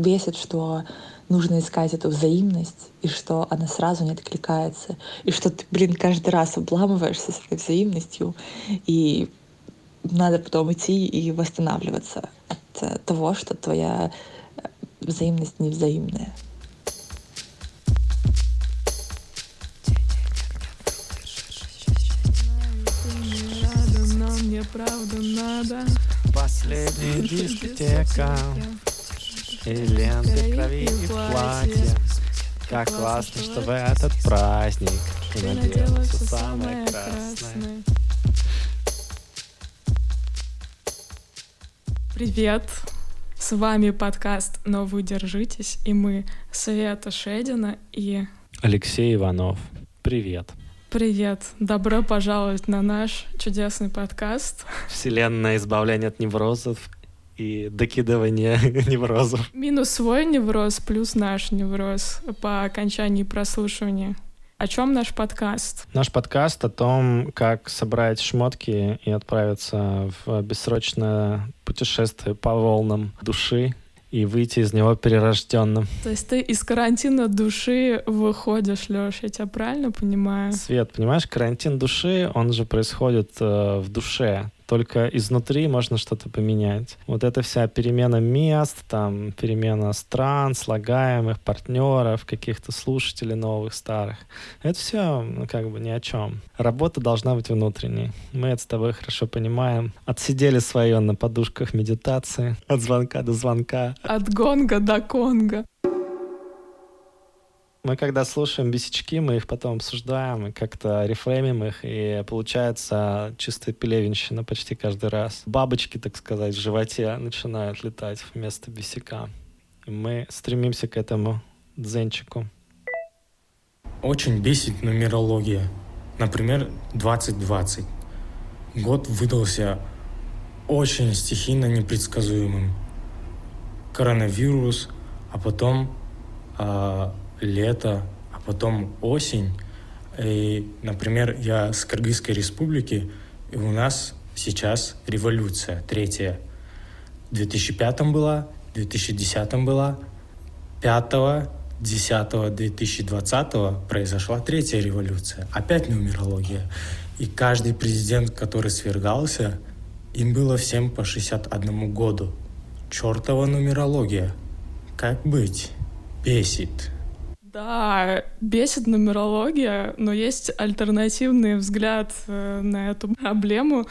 бесит, что нужно искать эту взаимность, и что она сразу не откликается, и что ты, блин, каждый раз обламываешься своей взаимностью, и надо потом идти и восстанавливаться от э, того, что твоя э, взаимность невзаимная. мне правда надо. Последняя дискотека И ленты крови и платья Как классно, что в этот праздник Ты надела все самое красное Привет! С вами подкаст «Но вы держитесь» и мы Света Шедина и... Алексей Иванов. Привет. Привет! Добро пожаловать на наш чудесный подкаст. Вселенная избавления от неврозов и докидывание неврозов. Минус свой невроз плюс наш невроз по окончании прослушивания. О чем наш подкаст? Наш подкаст о том, как собрать шмотки и отправиться в бессрочное путешествие по волнам души и выйти из него перерожденным. То есть ты из карантина души выходишь, Лёш, я тебя правильно понимаю? Свет, понимаешь, карантин души, он же происходит э, в душе только изнутри можно что-то поменять. Вот эта вся перемена мест, там, перемена стран, слагаемых, партнеров, каких-то слушателей новых, старых, это все ну, как бы ни о чем. Работа должна быть внутренней. Мы это с тобой хорошо понимаем. Отсидели свое на подушках медитации, от звонка до звонка. От гонга до конга. Мы когда слушаем бесячки, мы их потом обсуждаем и как-то рефреймим их, и получается чистая пелевинщина почти каждый раз. Бабочки, так сказать, в животе начинают летать вместо бесяка. И мы стремимся к этому дзенчику. Очень бесит нумерология. Например, 2020. Год выдался очень стихийно непредсказуемым. Коронавирус, а потом а, лето, а потом осень. И, например, я с Кыргызской республики, и у нас сейчас революция третья. В 2005 была, в 2010 была, 5 10 2020 произошла третья революция. Опять нумерология. И каждый президент, который свергался, им было всем по 61 году. Чертова нумерология. Как быть? Бесит. Да, бесит нумерология, но есть альтернативный взгляд э, на эту проблему,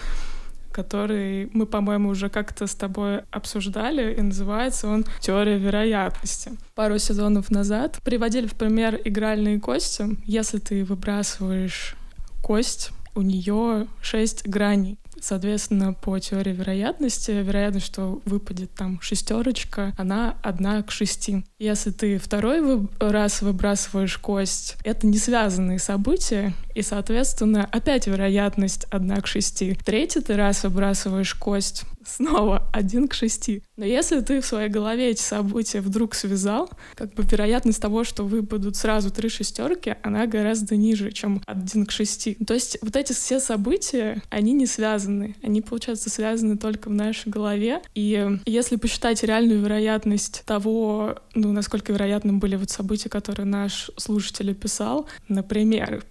который мы, по-моему, уже как-то с тобой обсуждали, и называется он «Теория вероятности». Пару сезонов назад приводили в пример игральные кости. Если ты выбрасываешь кость, у нее шесть граней. Соответственно, по теории вероятности, вероятность, что выпадет там шестерочка, она одна к шести. Если ты второй раз выбрасываешь кость, это не связанные события, и, соответственно, опять вероятность одна к шести. Третий ты раз выбрасываешь кость, снова один к шести. Но если ты в своей голове эти события вдруг связал, как бы вероятность того, что выпадут сразу три шестерки, она гораздо ниже, чем один к шести. То есть вот эти все события, они не связаны. Они, получается, связаны только в нашей голове. И если посчитать реальную вероятность того, ну, насколько вероятным были вот события, которые наш слушатель описал, например,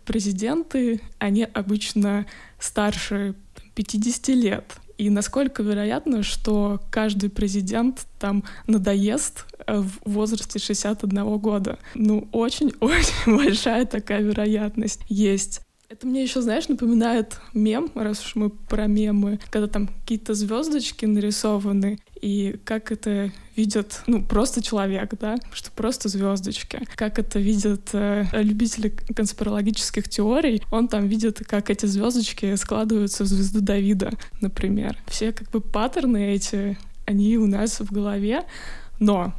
президенты, они обычно старше 50 лет и насколько вероятно, что каждый президент там надоест э, в возрасте 61 года? Ну, очень-очень большая такая вероятность есть. Это мне еще, знаешь, напоминает мем, раз уж мы про мемы, когда там какие-то звездочки нарисованы, и как это видят, ну, просто человек, да, что просто звездочки. Как это видят э, любители конспирологических теорий, он там видит, как эти звездочки складываются в звезду Давида, например. Все как бы паттерны эти, они у нас в голове, но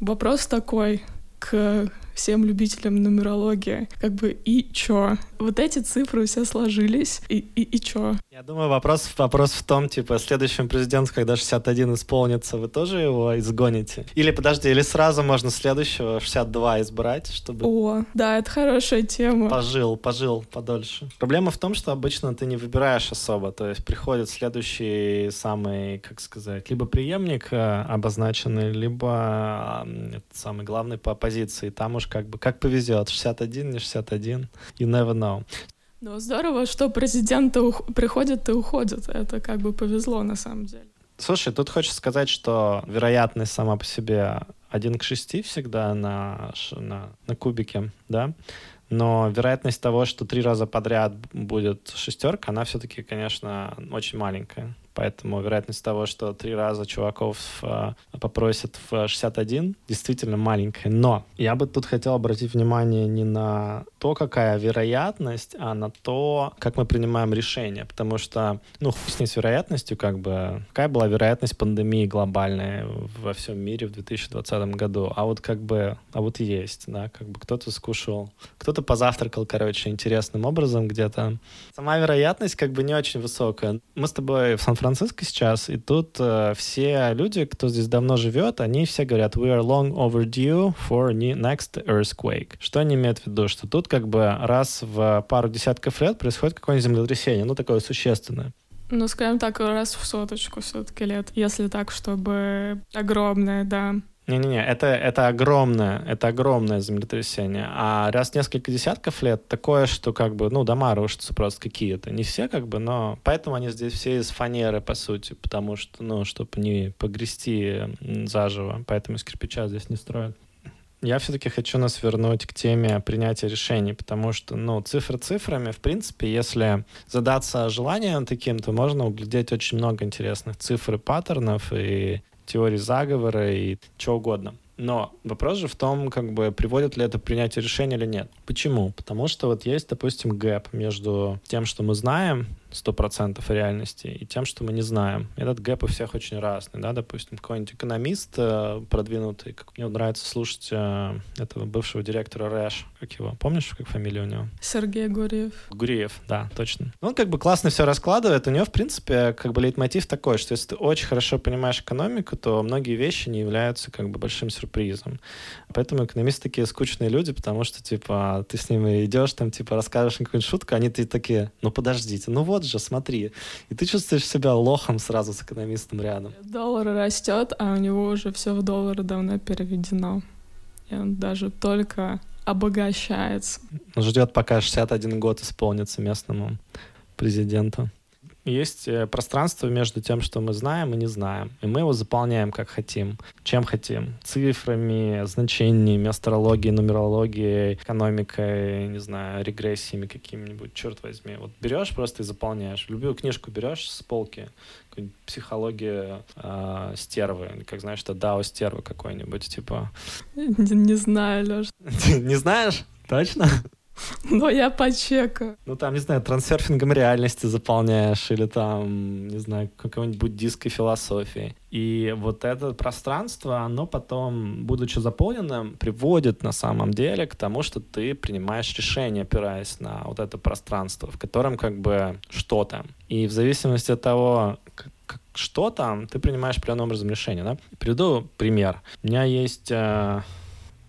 вопрос такой, к всем любителям нумерологии. Как бы и чё? Вот эти цифры все сложились, и, и, и чё? Я думаю, вопрос, вопрос в том, типа, следующим президентом, когда 61 исполнится, вы тоже его изгоните? Или, подожди, или сразу можно следующего 62 избрать, чтобы... О, да, это хорошая тема. Пожил, пожил подольше. Проблема в том, что обычно ты не выбираешь особо, то есть приходит следующий самый, как сказать, либо преемник э, обозначенный, либо самый главный по оппозиции. Там уж как бы как повезет, 61, не 61, you never know. Ну, здорово, что президенты ух... приходят и уходят. Это как бы повезло на самом деле. Слушай, тут хочется сказать, что вероятность сама по себе один к шести всегда на, на, на кубике, да, но вероятность того, что три раза подряд будет шестерка, она все-таки, конечно, очень маленькая. Поэтому вероятность того, что три раза чуваков э, попросят в 61, действительно маленькая. Но я бы тут хотел обратить внимание не на то, какая вероятность, а на то, как мы принимаем решения. Потому что, ну, с ней с вероятностью, как бы, какая была вероятность пандемии глобальной во всем мире в 2020 году. А вот как бы, а вот есть, да, как бы кто-то скушал, кто-то позавтракал, короче, интересным образом где-то. Сама вероятность как бы не очень высокая. Мы с тобой в Сан-Франциско Сан-Франциско сейчас, и тут э, все люди, кто здесь давно живет, они все говорят, we are long overdue for next earthquake. Что они имеют в виду? Что тут как бы раз в пару десятков лет происходит какое-нибудь землетрясение, ну такое существенное. Ну, скажем так, раз в соточку все-таки лет, если так, чтобы огромное, да. Не-не-не, это, это огромное, это огромное землетрясение. А раз несколько десятков лет, такое, что как бы, ну, дома рушатся просто какие-то. Не все как бы, но поэтому они здесь все из фанеры, по сути, потому что, ну, чтобы не погрести заживо, поэтому из кирпича здесь не строят. Я все-таки хочу нас вернуть к теме принятия решений, потому что, ну, цифры цифрами, в принципе, если задаться желанием таким, то можно углядеть очень много интересных цифр и паттернов, и теории заговора и чего угодно. Но вопрос же в том, как бы приводит ли это принятие решения или нет. Почему? Потому что вот есть, допустим, gap между тем, что мы знаем, 100% реальности и тем, что мы не знаем. Этот gap у всех очень разный, да, допустим, какой-нибудь экономист э, продвинутый, как мне нравится слушать э, этого бывшего директора РЭШ, как его, помнишь, как фамилия у него? Сергей Гуриев. Гуриев, да, точно. Он как бы классно все раскладывает, у него, в принципе, как бы лейтмотив такой, что если ты очень хорошо понимаешь экономику, то многие вещи не являются как бы большим сюрпризом. Поэтому экономисты такие скучные люди, потому что, типа, ты с ними идешь, там, типа, расскажешь какую-нибудь шутку, они такие, ну, подождите, ну вот же, смотри. И ты чувствуешь себя лохом сразу с экономистом рядом. Доллар растет, а у него уже все в доллары давно переведено. И он даже только обогащается. Ждет, пока 61 год исполнится местному президенту есть э, пространство между тем, что мы знаем и не знаем. И мы его заполняем как хотим, чем хотим. Цифрами, значениями, астрологией, нумерологией, экономикой, не знаю, регрессиями какими-нибудь, черт возьми. Вот берешь просто и заполняешь. Любую книжку берешь с полки, психология э, стервы, как знаешь, это дао стервы какой-нибудь, типа. Не, не знаю, Леш. Не знаешь? Точно? Но я почекаю. Ну, там, не знаю, трансерфингом реальности заполняешь, или там, не знаю, какой-нибудь буддийской философией. И вот это пространство, оно потом, будучи заполненным, приводит на самом деле к тому, что ты принимаешь решение, опираясь на вот это пространство, в котором как бы что там. И в зависимости от того, как, что там, ты принимаешь определенным образом решение. Да? Приведу пример. У меня есть э,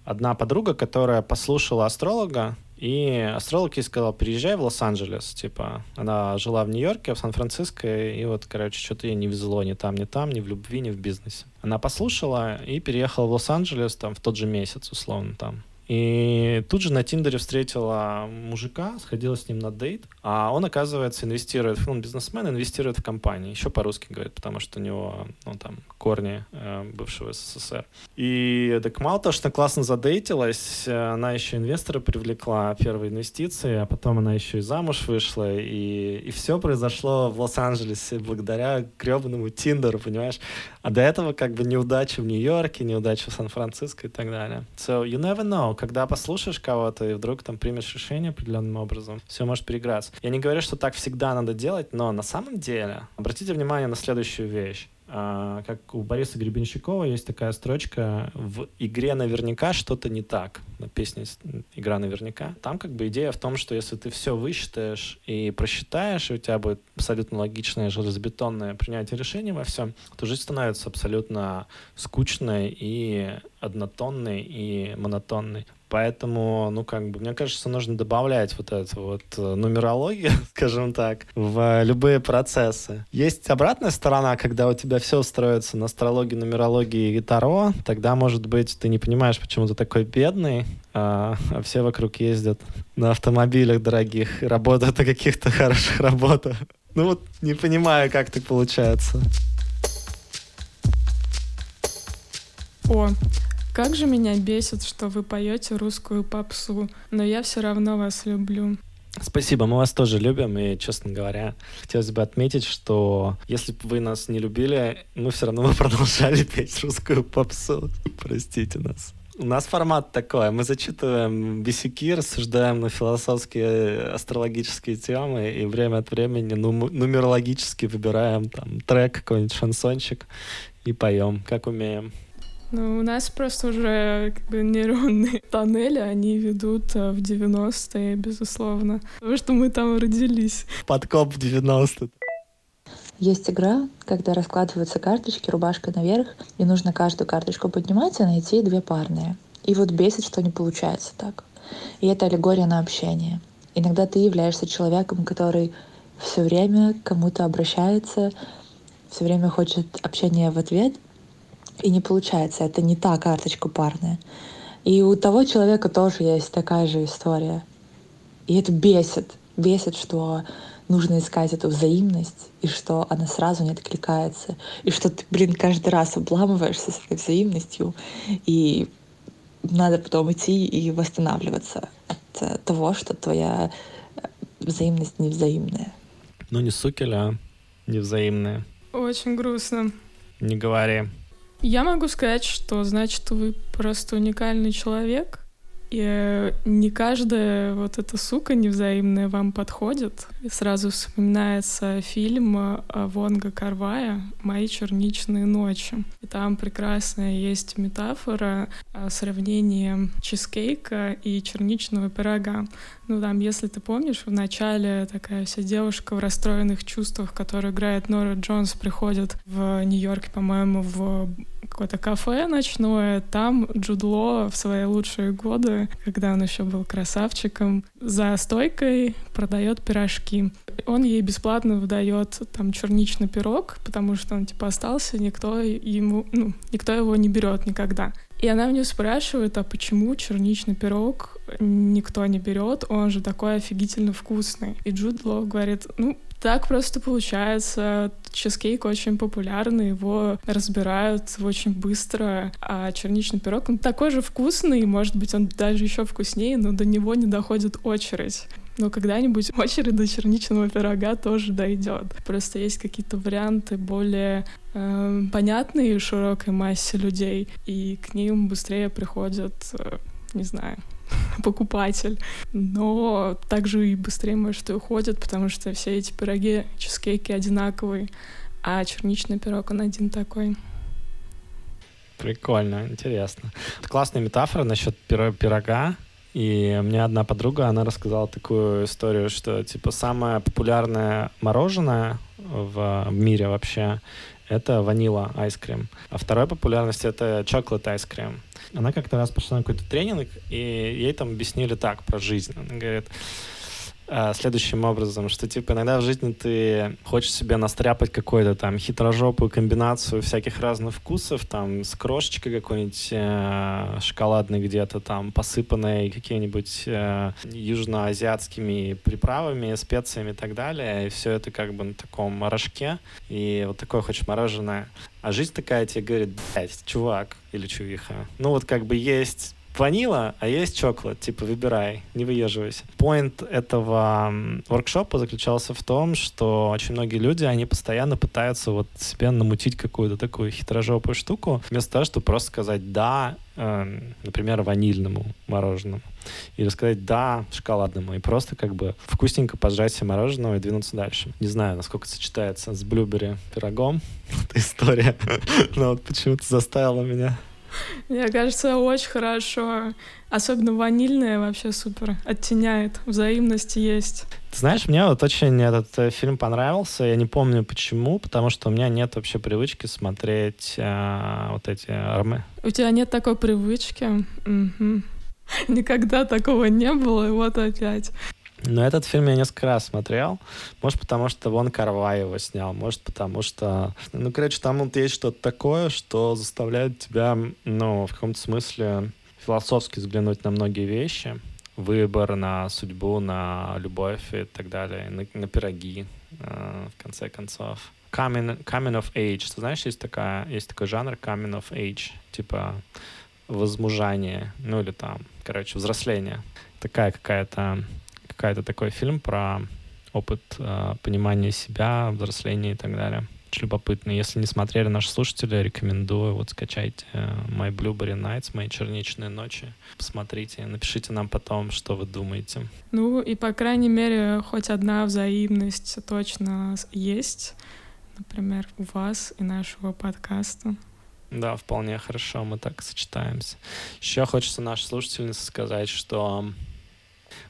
одна подруга, которая послушала астролога, и астролог ей сказал, переезжай в Лос-Анджелес. Типа, она жила в Нью-Йорке, в Сан-Франциско, и вот, короче, что-то ей не везло ни там, ни там, ни в любви, ни в бизнесе. Она послушала и переехала в Лос-Анджелес там в тот же месяц, условно, там. И тут же на Тиндере встретила мужика, сходила с ним на дейт, а он, оказывается, инвестирует, он бизнесмен, инвестирует в компании, еще по-русски говорит, потому что у него, ну, там, корни э, бывшего СССР. И так мало того, что классно задейтилась, она еще инвестора привлекла, первые инвестиции, а потом она еще и замуж вышла, и, и все произошло в Лос-Анджелесе благодаря гребаному Тиндеру, понимаешь? А до этого как бы неудача в Нью-Йорке, неудача в Сан-Франциско и так далее. So you never know, когда послушаешь кого-то и вдруг там примешь решение определенным образом, все может переиграться. Я не говорю, что так всегда надо делать, но на самом деле обратите внимание на следующую вещь. А, как у Бориса Гребенщикова есть такая строчка в игре наверняка что-то не так. На песне «Игра наверняка». Там как бы идея в том, что если ты все высчитаешь и просчитаешь, и у тебя будет абсолютно логичное, железобетонное принятие решений во всем, то жизнь становится абсолютно скучной и однотонной и монотонной. Поэтому, ну, как бы, мне кажется, нужно добавлять вот эту вот э, нумерологию, скажем так, в любые процессы. Есть обратная сторона, когда у тебя все строится на астрологии, нумерологии и таро, тогда, может быть, ты не понимаешь, почему ты такой бедный, а, а все вокруг ездят на автомобилях дорогих, работают на каких-то хороших работах. Ну вот не понимаю, как так получается. О, как же меня бесит, что вы поете русскую попсу, но я все равно вас люблю. Спасибо, мы вас тоже любим, и, честно говоря, хотелось бы отметить, что если бы вы нас не любили, мы все равно бы продолжали петь русскую попсу. Простите нас. У нас формат такой. Мы зачитываем бесяки, рассуждаем на философские, астрологические темы и время от времени нум- нумерологически выбираем там трек, какой-нибудь шансончик и поем, как умеем. Ну, у нас просто уже как бы нейронные тоннели, они ведут э, в 90-е, безусловно. Потому что мы там родились. Подкоп в 90 Есть игра, когда раскладываются карточки рубашкой наверх, и нужно каждую карточку поднимать и найти две парные. И вот бесит, что не получается так. И это аллегория на общение. Иногда ты являешься человеком, который все время к кому-то обращается, все время хочет общения в ответ — и не получается. Это не та карточка парная. И у того человека тоже есть такая же история. И это бесит. Бесит, что нужно искать эту взаимность, и что она сразу не откликается, и что ты, блин, каждый раз обламываешься с этой взаимностью, и надо потом идти и восстанавливаться от э, того, что твоя э, взаимность невзаимная. Ну не сукеля, невзаимная. Очень грустно. Не говори. Я могу сказать, что значит вы просто уникальный человек, и не каждая вот эта сука невзаимная вам подходит. И сразу вспоминается фильм э, Вонга Карвая «Мои черничные ночи». И там прекрасная есть метафора э, сравнения чизкейка и черничного пирога. Ну, там, если ты помнишь, в начале такая вся девушка в расстроенных чувствах, которая играет Нора Джонс, приходит в Нью-Йорке, по-моему, в какое-то кафе ночное. Там Джудло в свои лучшие годы, когда он еще был красавчиком, за стойкой продает пирожки. Он ей бесплатно выдает там черничный пирог, потому что он типа остался, никто ему, ну, никто его не берет никогда. И она мне спрашивает, а почему черничный пирог никто не берет, он же такой офигительно вкусный. И Джуд Лоу говорит, ну, так просто получается. Чизкейк очень популярный, его разбирают очень быстро, а черничный пирог, он такой же вкусный, может быть, он даже еще вкуснее, но до него не доходит очередь. Но когда-нибудь очередь до черничного пирога тоже дойдет. Просто есть какие-то варианты более э, понятные широкой массе людей, и к ним быстрее приходят, э, не знаю, покупатель. Но также и быстрее, может, и уходят, потому что все эти пироги, чизкейки одинаковые, а черничный пирог, он один такой. Прикольно, интересно. Это классная метафора насчет пирога. И мне одна подруга, она рассказала такую историю, что, типа, самое популярное мороженое в мире вообще это ванила айскрим. А второй популярность это chocolate айскрим. Она как-то раз пошла на какой-то тренинг, и ей там объяснили так про жизнь. Она говорит, а, следующим образом, что типа иногда в жизни ты хочешь себе настряпать какую-то там хитрожопую комбинацию всяких разных вкусов, там с крошечкой какой-нибудь э, шоколадной где-то там посыпанной какими-нибудь э, южноазиатскими приправами, специями и так далее, и все это как бы на таком рожке, и вот такое хочешь мороженое. А жизнь такая тебе говорит, блядь, чувак или чувиха, ну вот как бы есть ванила, а есть чоколад, типа выбирай, не выеживайся. Поинт этого воркшопа заключался в том, что очень многие люди, они постоянно пытаются вот себе намутить какую-то такую хитрожопую штуку, вместо того, чтобы просто сказать «да», э, например, ванильному мороженому. Или сказать «да» шоколадному. И просто как бы вкусненько пожрать себе мороженого и двинуться дальше. Не знаю, насколько сочетается с блюбери пирогом эта история, но вот почему-то заставила меня мне кажется, очень хорошо. Особенно ванильное вообще супер. Оттеняет. Взаимность есть. Ты знаешь, мне вот очень этот э, фильм понравился. Я не помню почему, потому что у меня нет вообще привычки смотреть э, вот эти армы. У тебя нет такой привычки? Угу. Никогда такого не было, и вот опять. Но этот фильм я несколько раз смотрел. Может, потому что Вон Карвай его снял. Может, потому что... Ну, короче, там вот есть что-то такое, что заставляет тебя, ну, в каком-то смысле философски взглянуть на многие вещи. Выбор, на судьбу, на любовь и так далее. На, на пироги, э, в конце концов. Coming, coming of age. Ты знаешь, есть, такая, есть такой жанр coming of age. Типа возмужание. Ну, или там, короче, взросление. Такая какая-то какая-то такой фильм про опыт э, понимания себя, взросления и так далее. Очень любопытно. Если не смотрели наши слушатели, рекомендую. Вот скачайте э, My Blueberry Nights, мои черничные ночи. Посмотрите, напишите нам потом, что вы думаете. Ну и, по крайней мере, хоть одна взаимность точно есть. Например, у вас и нашего подкаста. Да, вполне хорошо, мы так сочетаемся. Еще хочется нашей слушательнице сказать, что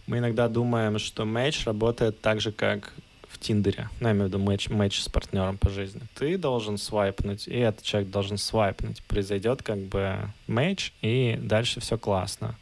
мы иногда думаем, что матч работает так же, как в Тиндере. Ну, я имею в виду матч, матч с партнером по жизни. Ты должен свайпнуть, и этот человек должен свайпнуть. Произойдет как бы матч, и дальше все классно.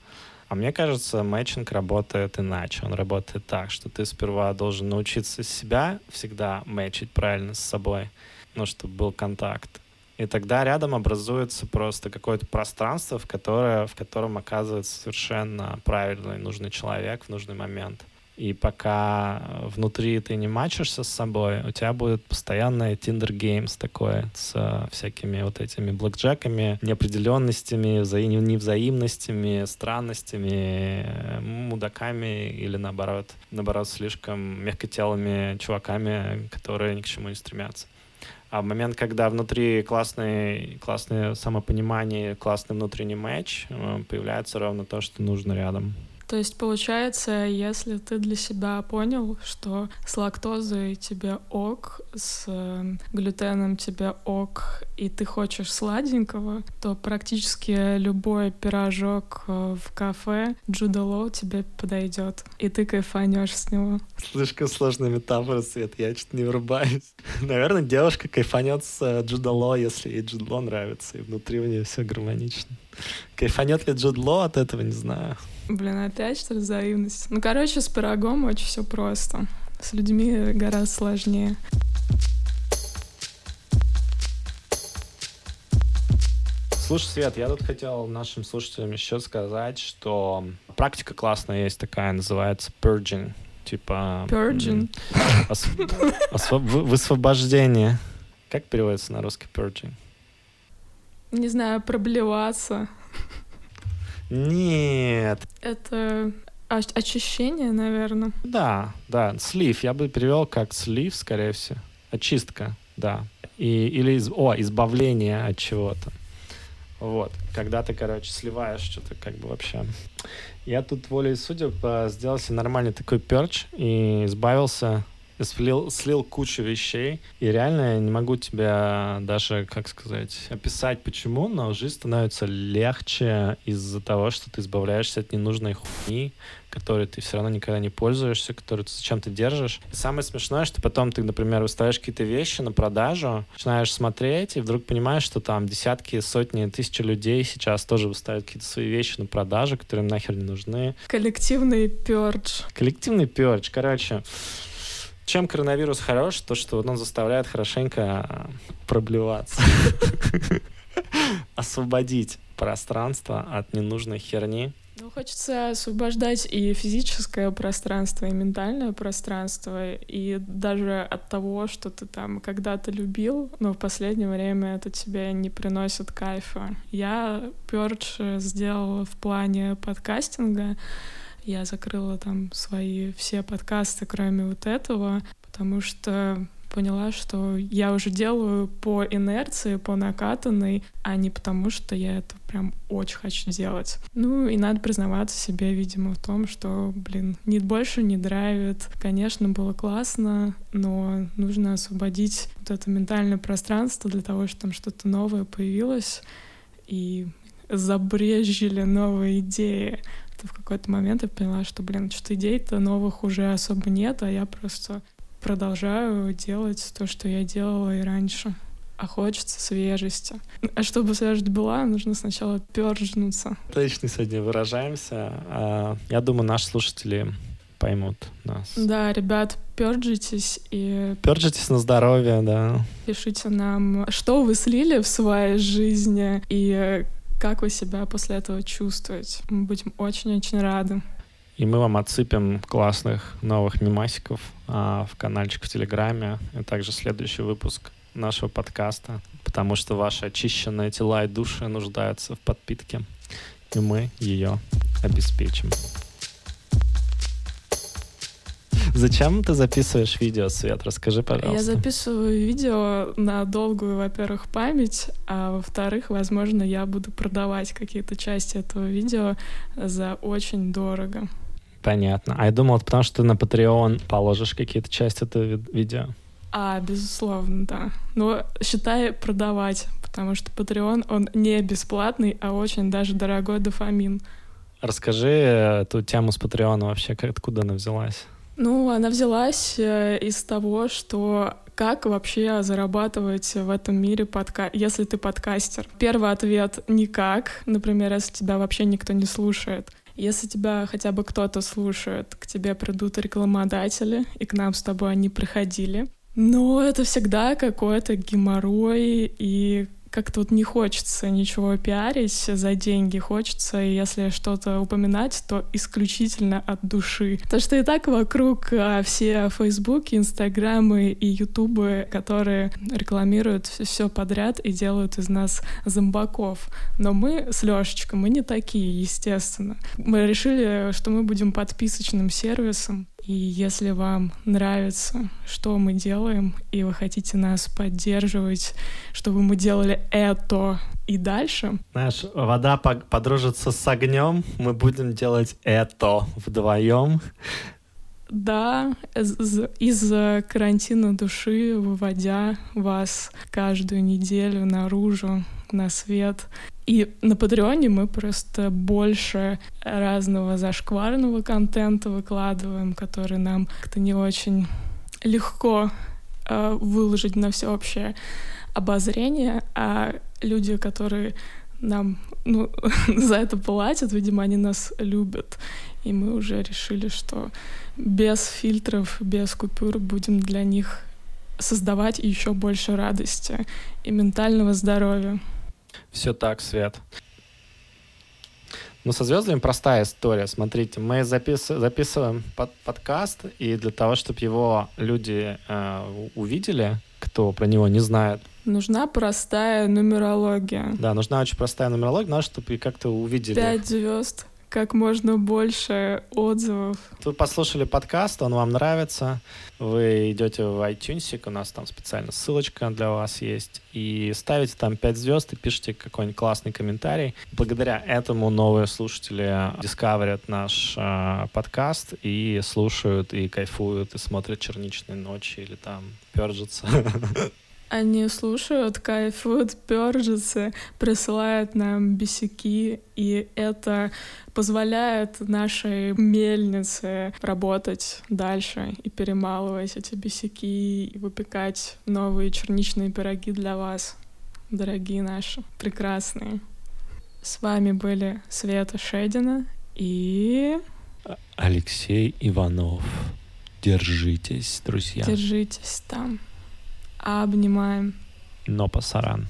А мне кажется, матчинг работает иначе. Он работает так, что ты сперва должен научиться себя всегда матчить правильно с собой, ну, чтобы был контакт. И тогда рядом образуется просто какое-то пространство, в, которое, в котором оказывается совершенно правильный, нужный человек в нужный момент. И пока внутри ты не мачишься с собой, у тебя будет постоянное Tinder Games такое с всякими вот этими блэкджеками, неопределенностями, вза... невзаимностями, странностями, мудаками или наоборот, наоборот, слишком мягкотелыми чуваками, которые ни к чему не стремятся. А в момент, когда внутри классный, классное самопонимание, классный внутренний матч, э, появляется ровно то, что нужно рядом. То есть получается, если ты для себя понял, что с лактозой тебе ок, с э, глютеном тебе ок, и ты хочешь сладенького, то практически любой пирожок э, в кафе Джудало тебе подойдет, и ты кайфанешь с него. Слишком сложная метафора, Свет, я что-то не врубаюсь. Наверное, девушка кайфанет с э, Джудало, если ей Джудало нравится, и внутри у нее все гармонично. Кайфанет ли Джудло от этого, не знаю. Блин, опять что ли взаимность? Ну, короче, с пирогом очень все просто. С людьми гораздо сложнее. Слушай, Свет, я тут хотел нашим слушателям еще сказать, что практика классная есть такая, называется purging. Типа... Purging? Ос... Освоб... Высвобождение. Как переводится на русский purging? Не знаю, проблеваться. Нет. Это очищение, наверное. Да, да, слив. Я бы перевел как слив, скорее всего. Очистка, да. И, или из, о, избавление от чего-то. Вот. Когда ты, короче, сливаешь что-то как бы вообще. Я тут волей судеб сделал себе нормальный такой перч и избавился слил, слил кучу вещей, и реально я не могу тебя даже, как сказать, описать почему, но жизнь становится легче из-за того, что ты избавляешься от ненужной хуйни, которой ты все равно никогда не пользуешься, которую ты зачем-то держишь. И самое смешное, что потом ты, например, выставляешь какие-то вещи на продажу, начинаешь смотреть, и вдруг понимаешь, что там десятки, сотни, тысячи людей сейчас тоже выставляют какие-то свои вещи на продажу, которые им нахер не нужны. Коллективный пердж. Коллективный пердж. Короче, чем коронавирус хорош, то что он заставляет хорошенько проблеваться. Освободить пространство от ненужной херни Ну, хочется освобождать и физическое пространство, и ментальное пространство, и даже от того, что ты там когда-то любил, но в последнее время это тебе не приносит кайфа. Я Пёрдж сделала в плане подкастинга, я закрыла там свои все подкасты, кроме вот этого, потому что поняла, что я уже делаю по инерции, по накатанной, а не потому, что я это прям очень хочу делать. Ну и надо признаваться себе, видимо, в том, что, блин, нет больше не драйвит. Конечно, было классно, но нужно освободить вот это ментальное пространство для того, чтобы там что-то новое появилось и забрежили новые идеи. В какой-то момент я поняла, что, блин, что идей-то новых уже особо нет, а я просто продолжаю делать то, что я делала и раньше. А хочется свежести. А чтобы свежесть была, нужно сначала пержнуться. Отлично сегодня выражаемся. А, я думаю, наши слушатели поймут нас. Да, ребят, перджитесь и... Перджитесь на здоровье, да. Пишите нам, что вы слили в своей жизни и как вы себя после этого чувствуете. Мы будем очень-очень рады. И мы вам отсыпем классных новых мемасиков а, в каналчик в Телеграме, и также следующий выпуск нашего подкаста, потому что ваши очищенные тела и души нуждаются в подпитке, и мы ее обеспечим. Зачем ты записываешь видео, Свет? Расскажи, пожалуйста. Я записываю видео на долгую, во-первых, память, а во-вторых, возможно, я буду продавать какие-то части этого видео за очень дорого. Понятно. А я думал, потому что ты на Patreon положишь какие-то части этого видео. А, безусловно, да. Но считай продавать, потому что Patreon, он не бесплатный, а очень даже дорогой дофамин. Расскажи эту тему с Patreon вообще, как, откуда она взялась? Ну, она взялась э, из того, что как вообще зарабатывать в этом мире подка... если ты подкастер? Первый ответ — никак. Например, если тебя вообще никто не слушает. Если тебя хотя бы кто-то слушает, к тебе придут рекламодатели, и к нам с тобой они приходили. Но это всегда какой-то геморрой и как-то вот не хочется ничего пиарить за деньги, хочется, если что-то упоминать, то исключительно от души. То, что и так вокруг а, все Фейсбуки, Инстаграмы и Ютубы, которые рекламируют все подряд и делают из нас зомбаков. Но мы с Лешечкой, мы не такие, естественно. Мы решили, что мы будем подписочным сервисом, и если вам нравится, что мы делаем, и вы хотите нас поддерживать, чтобы мы делали это и дальше. Знаешь, вода подружится с огнем, мы будем делать это вдвоем. Да, из, из карантина души, выводя вас каждую неделю наружу, на свет. И на Патреоне мы просто больше разного зашкварного контента выкладываем, который нам как-то не очень легко э, выложить на всеобщее обозрение, а люди, которые нам ну, за это платят, видимо, они нас любят. И мы уже решили, что без фильтров, без купюр будем для них создавать еще больше радости и ментального здоровья. Все так, Свет. Ну, со звездами простая история. Смотрите, мы запис... записываем под подкаст, и для того, чтобы его люди э, увидели, кто про него не знает. Нужна простая нумерология. Да, нужна очень простая нумерология, надо, чтобы как-то увидели. Пять звезд как можно больше отзывов. Вы послушали подкаст, он вам нравится, вы идете в iTunes, у нас там специально ссылочка для вас есть, и ставите там 5 звезд и пишите какой-нибудь классный комментарий. Благодаря этому новые слушатели дискаверят наш э, подкаст и слушают, и кайфуют, и смотрят «Черничные ночи» или там «Пержатся». Они слушают, кайфуют, пержатся, присылают нам бесяки, и это позволяет нашей мельнице работать дальше и перемалывать эти бесяки и выпекать новые черничные пироги для вас, дорогие наши, прекрасные. С вами были Света Шедина и... Алексей Иванов. Держитесь, друзья. Держитесь там. Обнимаем. Но пасаран.